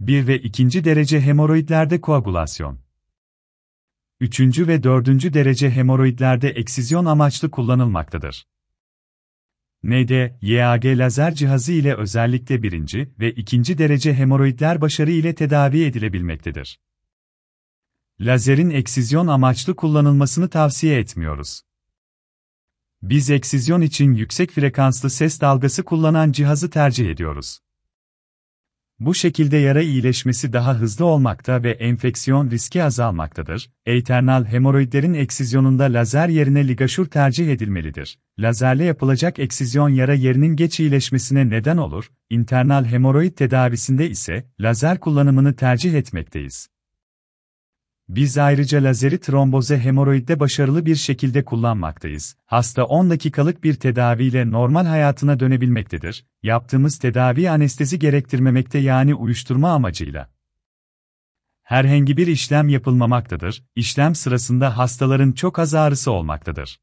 1 ve 2. derece hemoroidlerde koagülasyon. 3. ve 4. derece hemoroidlerde eksizyon amaçlı kullanılmaktadır. ND, YAG lazer cihazı ile özellikle 1. ve 2. derece hemoroidler başarı ile tedavi edilebilmektedir. Lazerin eksizyon amaçlı kullanılmasını tavsiye etmiyoruz. Biz eksizyon için yüksek frekanslı ses dalgası kullanan cihazı tercih ediyoruz. Bu şekilde yara iyileşmesi daha hızlı olmakta ve enfeksiyon riski azalmaktadır. Eiternal hemoroidlerin eksizyonunda lazer yerine ligaşur tercih edilmelidir. Lazerle yapılacak eksizyon yara yerinin geç iyileşmesine neden olur. İnternal hemoroid tedavisinde ise lazer kullanımını tercih etmekteyiz. Biz ayrıca lazeri tromboze hemoroidde başarılı bir şekilde kullanmaktayız. Hasta 10 dakikalık bir tedaviyle normal hayatına dönebilmektedir. Yaptığımız tedavi anestezi gerektirmemekte yani uyuşturma amacıyla. Herhangi bir işlem yapılmamaktadır. İşlem sırasında hastaların çok az ağrısı olmaktadır.